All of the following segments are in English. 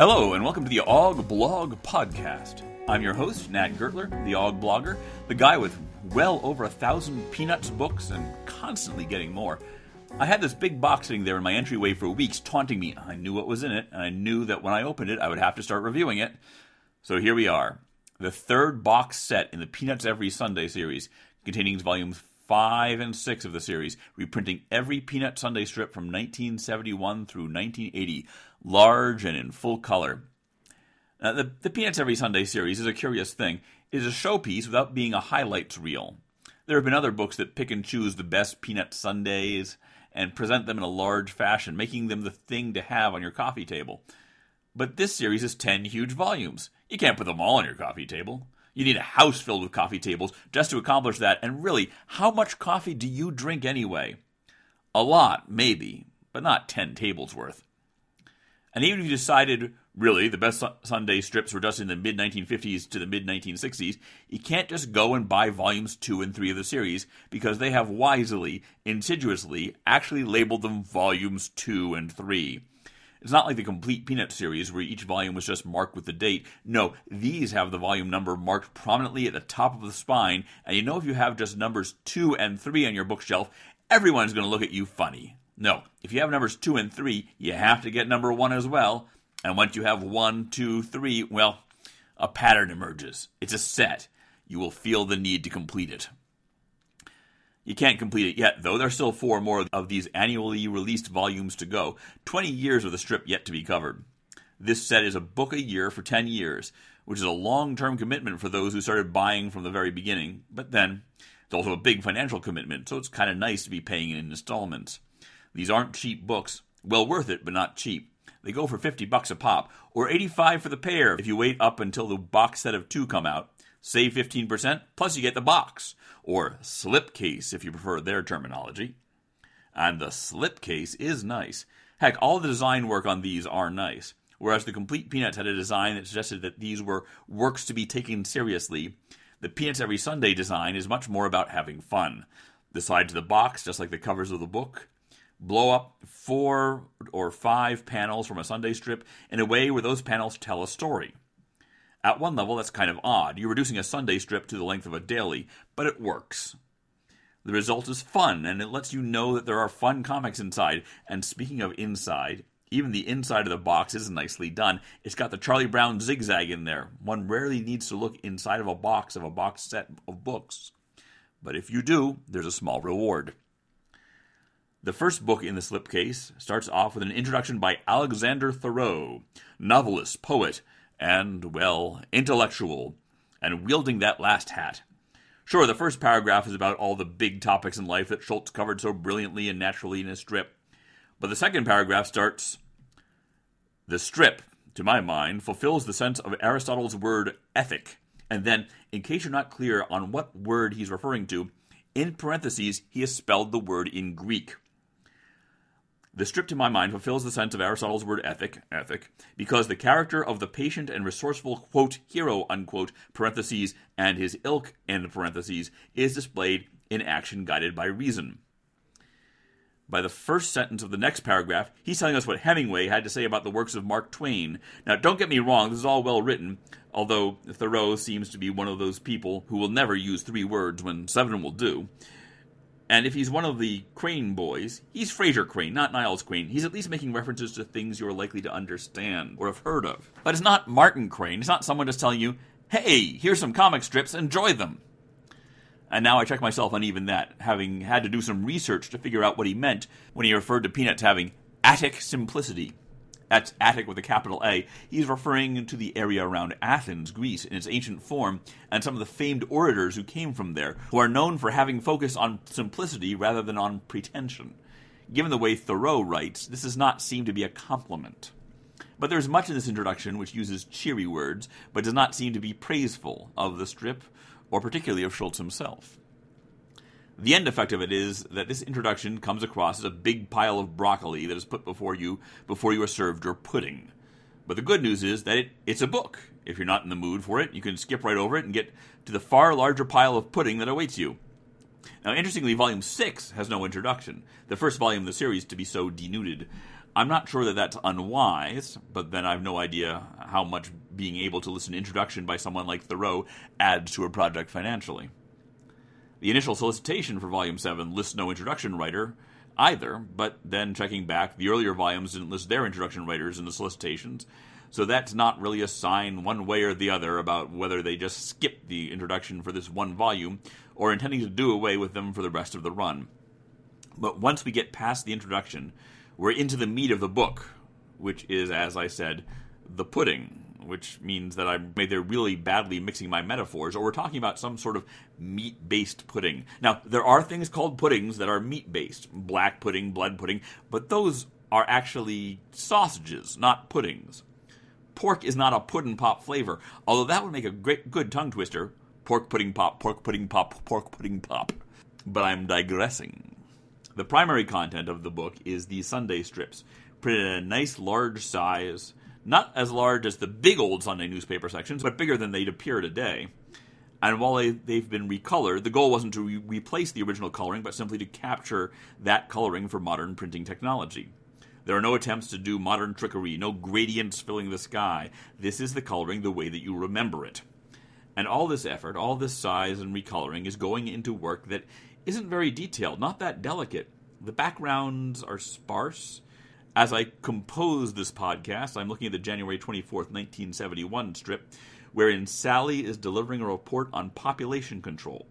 Hello, and welcome to the AAUGH Blog Podcast. I'm your host, Nat Gertler, the AAUGH Blogger, the guy with well over a thousand Peanuts books and constantly getting more. I had this big box sitting there in my entryway for weeks, taunting me. I knew what was in it, and I knew that when I opened it, I would have to start reviewing it. So here we are, the third box set in the Peanuts Every Sunday series, containing volumes 5 and 6 of the series, reprinting every Peanut Sunday strip from 1971 through 1980, large and in full color. Now, the, the Peanuts Every Sunday series is a curious thing. It is a showpiece without being a highlights reel. There have been other books that pick and choose the best Peanut Sundays and present them in a large fashion, making them the thing to have on your coffee table. But this series is 10 huge volumes. You can't put them all on your coffee table. You need a house filled with coffee tables just to accomplish that. And really, how much coffee do you drink anyway? A lot, maybe, but not 10 tables worth. And even if you decided, really, the best Sunday strips were just in the mid 1950s to the mid 1960s, you can't just go and buy volumes 2 and 3 of the series because they have wisely, insidiously, actually labeled them volumes 2 and 3. It's not like the complete Peanut series where each volume was just marked with the date. No, these have the volume number marked prominently at the top of the spine, and you know if you have just numbers 2 and 3 on your bookshelf, everyone's going to look at you funny. No, if you have numbers 2 and 3, you have to get number 1 as well. And once you have one, two, three, well, a pattern emerges. It's a set. You will feel the need to complete it. You can't complete it yet, though. There's still four more of these annually released volumes to go. 20 years of the strip yet to be covered. This set is a book a year for 10 years, which is a long term commitment for those who started buying from the very beginning. But then, it's also a big financial commitment, so it's kind of nice to be paying in installments. These aren't cheap books. Well worth it, but not cheap. They go for 50 bucks a pop, or 85 for the pair if you wait up until the box set of two come out. Save 15%, plus you get the box, or slipcase if you prefer their terminology. And the slipcase is nice. Heck, all the design work on these are nice. Whereas the Complete Peanuts had a design that suggested that these were works to be taken seriously, the Peanuts Every Sunday design is much more about having fun. The sides of the box, just like the covers of the book, blow up four or five panels from a Sunday strip in a way where those panels tell a story. At one level, that's kind of odd. You're reducing a Sunday strip to the length of a daily, but it works. The result is fun, and it lets you know that there are fun comics inside. And speaking of inside, even the inside of the box is nicely done. It's got the Charlie Brown zigzag in there. One rarely needs to look inside of a box of a box set of books. But if you do, there's a small reward. The first book in the slipcase starts off with an introduction by Alexander Theroux, novelist, poet, and, well, intellectual, and wielding that last hat. Sure, the first paragraph is about all the big topics in life that Schulz covered so brilliantly and naturally in his strip. But the second paragraph starts The strip, to my mind, fulfills the sense of Aristotle's word ethic. And then, in case you're not clear on what word he's referring to, in parentheses, he has spelled the word in Greek. The strip, to my mind, fulfills the sense of Aristotle's word ethic, ethic, because the character of the patient and resourceful, quote, hero, unquote, parentheses, and his ilk, end parentheses, is displayed in action guided by reason. By the first sentence of the next paragraph, he's telling us what Hemingway had to say about the works of Mark Twain. Now, don't get me wrong, this is all well written, although Theroux seems to be one of those people who will never use three words when seven will do. And if he's one of the Crane boys, he's Frasier Crane, not Niles Crane. He's at least making references to things you're likely to understand or have heard of. But it's not Martin Crane. It's not someone just telling you, hey, here's some comic strips, enjoy them. And now I check myself on even that, having had to do some research to figure out what he meant when he referred to Peanuts having Attic simplicity. That's Attic with a capital A. He's referring to the area around Athens, Greece, in its ancient form, and some of the famed orators who came from there, who are known for having focus on simplicity rather than on pretension. Given the way Theroux writes, this does not seem to be a compliment. But there's much in this introduction which uses cheery words, but does not seem to be praiseful of the strip, or particularly of Schulz himself. The end effect of it is that this introduction comes across as a big pile of broccoli that is put before you before you are served your pudding. But the good news is that it, it's a book. If you're not in the mood for it, you can skip right over it and get to the far larger pile of pudding that awaits you. Now, interestingly, Volume 6 has no introduction, the first volume of the series to be so denuded. I'm not sure that that's unwise, but then I have no idea how much being able to listen to introduction by someone like Theroux adds to a project financially. The initial solicitation for Volume 7 lists no introduction writer either, but then checking back, the earlier volumes didn't list their introduction writers in the solicitations, so that's not really a sign one way or the other about whether they just skipped the introduction for this one volume or intending to do away with them for the rest of the run. But once we get past the introduction, we're into the meat of the book, which is, as I said, the pudding, which means that I'm either really badly mixing my metaphors or we're talking about some sort of meat based pudding. Now, there are things called puddings that are meat based black pudding, blood pudding, but those are actually sausages, not puddings. Pork is not a pudding pop flavor, although that would make a great good tongue twister. Pork pudding pop, pork pudding pop, pork pudding pop. But I'm digressing. The primary content of the book is the Sunday strips, printed in a nice large size, not as large as the big old Sunday newspaper sections, but bigger than they'd appear today. And while they, have been recolored, the goal wasn't to re- replace the original coloring, but simply to capture that coloring for modern printing technology. There are no attempts to do modern trickery, no gradients filling the sky. This is the coloring the way that you remember it. And all this effort, all this size and recoloring is going into work that isn't very detailed, not that delicate. The backgrounds are sparse. As I compose this podcast, I'm looking at the January 24th, 1971 strip, wherein Sally is delivering a report on population control.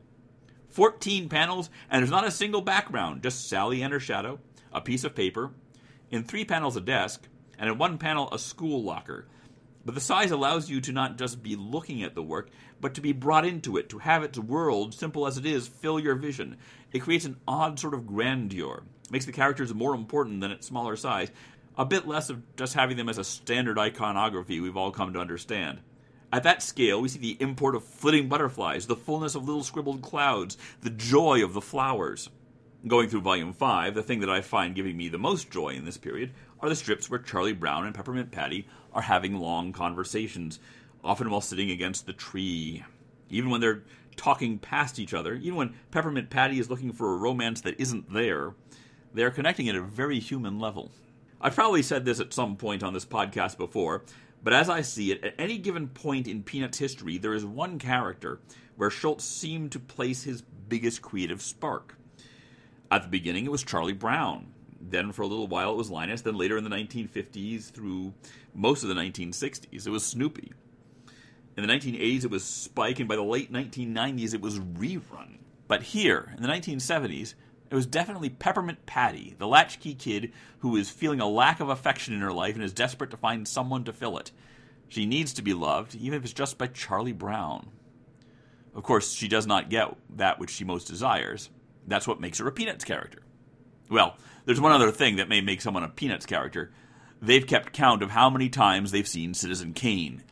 14 panels, and there's not a single background, just Sally and her shadow, a piece of paper, in three panels a desk, and in one panel a school locker. But the size allows you to not just be looking at the work, but to be brought into it, to have its world, simple as it is, fill your vision. It creates an odd sort of grandeur, makes the characters more important than its smaller size, a bit less of just having them as a standard iconography we've all come to understand. At that scale, we see the import of flitting butterflies, the fullness of little scribbled clouds, the joy of the flowers. Going through Volume 5, the thing that I find giving me the most joy in this period are the strips where Charlie Brown and Peppermint Patty are having long conversations, often while sitting against the tree. Even when they're talking past each other, even when Peppermint Patty is looking for a romance that isn't there, they are connecting at a very human level. I've probably said this at some point on this podcast before, but as I see it, at any given point in Peanuts history, there is one character where Schulz seemed to place his biggest creative spark. At the beginning, it was Charlie Brown. Then, for a little while, it was Linus. Then, later in the 1950s through most of the 1960s, it was Snoopy. In the 1980s, it was Spike, and by the late 1990s, it was Rerun. But here, in the 1970s, it was definitely Peppermint Patty, the latchkey kid who is feeling a lack of affection in her life and is desperate to find someone to fill it. She needs to be loved, even if it's just by Charlie Brown. Of course, she does not get that which she most desires. That's what makes her a Peanuts character. Well, there's one other thing that may make someone a Peanuts character. They've kept count of how many times they've seen Citizen Kane.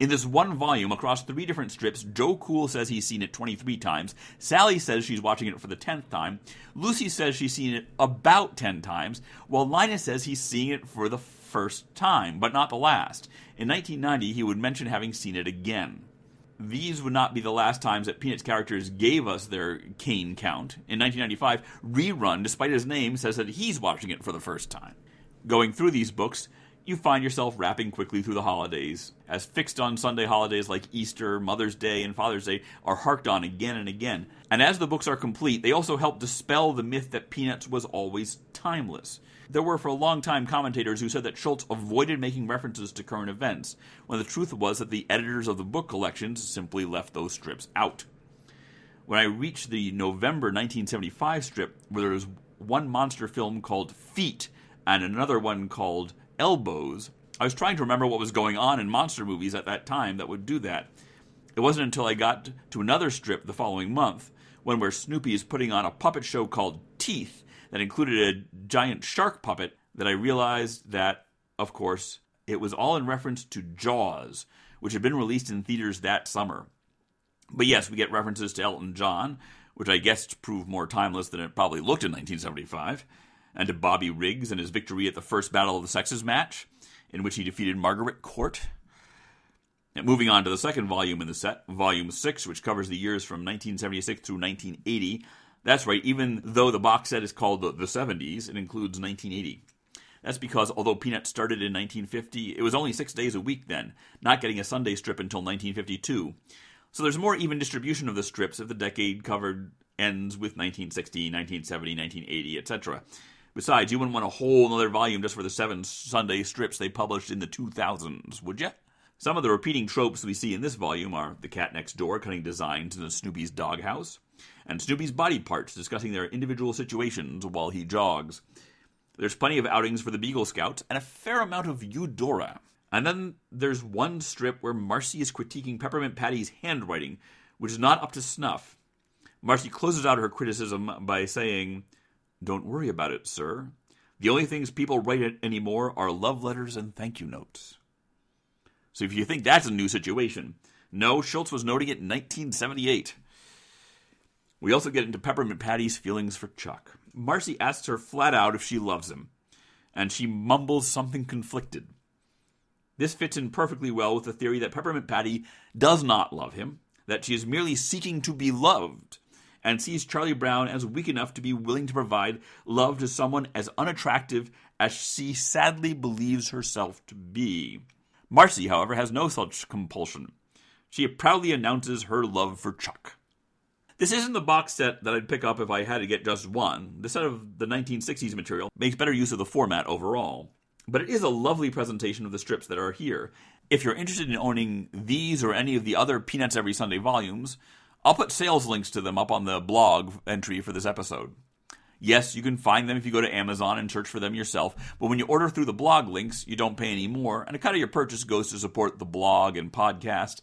In this one volume, across three different strips, Joe Cool says he's seen it 23 times. Sally says she's watching it for the 10th time. Lucy says she's seen it about 10 times, while Linus says he's seeing it for the first time, but not the last. In 1990, he would mention having seen it again these would not be the last times that Peanuts characters gave us their Kane count. In 1995, Rerun, despite his name, says that he's watching it for the first time. Going through these books, you find yourself wrapping quickly through the holidays, as fixed on Sunday holidays like Easter, Mother's Day, and Father's Day are harked on again and again. And as the books are complete, they also help dispel the myth that Peanuts was always timeless. There were for a long time commentators who said that Schulz avoided making references to current events, when the truth was that the editors of the book collections simply left those strips out. When I reached the November 1975 strip, where there was one monster film called Feet and another one called Elbows, I was trying to remember what was going on in monster movies at that time that would do that. It wasn't until I got to another strip the following month, when where Snoopy is putting on a puppet show called Teeth, that included a giant shark puppet that I realized that, of course, it was all in reference to Jaws, which had been released in theaters that summer. But yes, we get references to Elton John, which I guess prove more timeless than it probably looked in 1975, and to Bobby Riggs and his victory at the first Battle of the Sexes match, in which he defeated Margaret Court. And moving on to the second volume in the set, Volume 6, which covers the years from 1976 through 1980, that's right, even though the box set is called the, the 70s, it includes 1980. That's because although Peanuts started in 1950, it was only six days a week then, not getting a Sunday strip until 1952. So there's more even distribution of the strips if the decade covered ends with 1960, 1970, 1980, etc. Besides, you wouldn't want a whole another volume just for the seven Sunday strips they published in the 2000s, would you? Some of the repeating tropes we see in this volume are the cat next door cutting designs in the Snoopy's doghouse, and Snoopy's body parts discussing their individual situations while he jogs. There's plenty of outings for the Beagle Scouts and a fair amount of Eudora. And then there's one strip where Marcy is critiquing Peppermint Patty's handwriting, which is not up to snuff. Marcy closes out her criticism by saying, Don't worry about it, sir. The only things people write it anymore are love letters and thank you notes. So if you think that's a new situation, no, Schulz was noting it in 1978. We also get into Peppermint Patty's feelings for Chuck. Marcy asks her flat out if she loves him, and she mumbles something conflicted. This fits in perfectly well with the theory that Peppermint Patty does not love him, that she is merely seeking to be loved, and sees Charlie Brown as weak enough to be willing to provide love to someone as unattractive as she sadly believes herself to be. Marcy, however, has no such compulsion. She proudly announces her love for Chuck. This isn't the box set that I'd pick up if I had to get just one. The set of the 1960s material makes better use of the format overall. But it is a lovely presentation of the strips that are here. If you're interested in owning these or any of the other Peanuts Every Sunday volumes, I'll put sales links to them up on the blog entry for this episode. Yes, you can find them if you go to Amazon and search for them yourself, but when you order through the blog links, you don't pay any more, and a cut of your purchase goes to support the blog and podcast.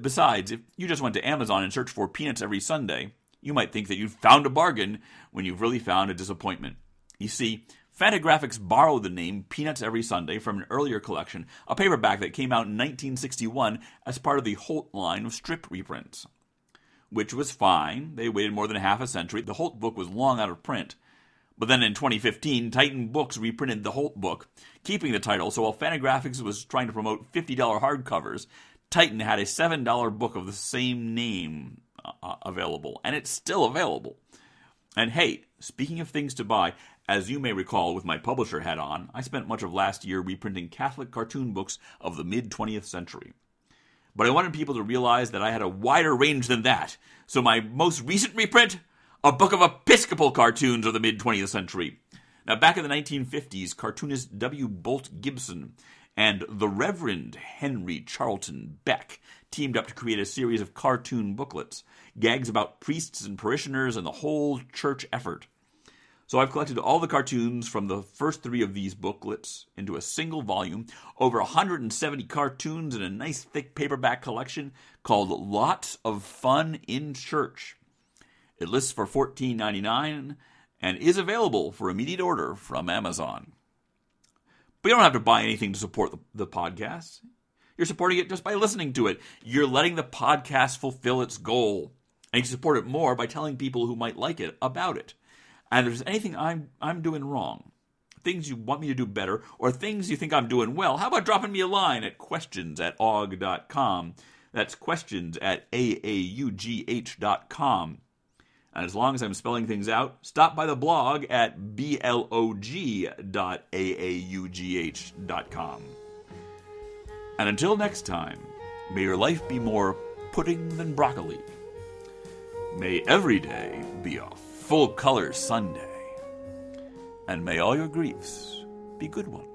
Besides, if you just went to Amazon and searched for Peanuts every Sunday, you might think that you've found a bargain when you've really found a disappointment. You see, Fantagraphics borrowed the name Peanuts Every Sunday from an earlier collection, a paperback that came out in 1961 as part of the Holt line of strip reprints. Which was fine. They waited more than half a century. The Holt book was long out of print. But then in 2015, Titan Books reprinted the Holt book, keeping the title. So while Fantagraphics was trying to promote $50 hardcovers, Titan had a $7 book of the same name uh, uh, available, and it's still available. And hey, speaking of things to buy, as you may recall with my publisher hat on, I spent much of last year reprinting Catholic cartoon books of the mid 20th century. But I wanted people to realize that I had a wider range than that, so my most recent reprint, a book of Episcopal cartoons of the mid 20th century. Now, back in the 1950s, cartoonist W. Bolte Gibson and the Reverend Henry Charlton Beck teamed up to create a series of cartoon booklets, gags about priests and parishioners and the whole church effort. So I've collected all the cartoons from the first three of these booklets into a single volume, over 170 cartoons in a nice thick paperback collection called Lots of Fun in Church. It lists for $14.99 and is available for immediate order from Amazon. But you don't have to buy anything to support the, the podcast. You're supporting it just by listening to it. You're letting the podcast fulfill its goal. And you support it more by telling people who might like it about it. And if there's anything I'm I'm doing wrong, things you want me to do better, or things you think I'm doing well, how about dropping me a line at questions at aaugh.com? That's questions at aaugh.com. And as long as I'm spelling things out, stop by the blog at blog.aaugh.com. And until next time, may your life be more pudding than broccoli. May every day be a full color Sunday. And may all your griefs be good ones.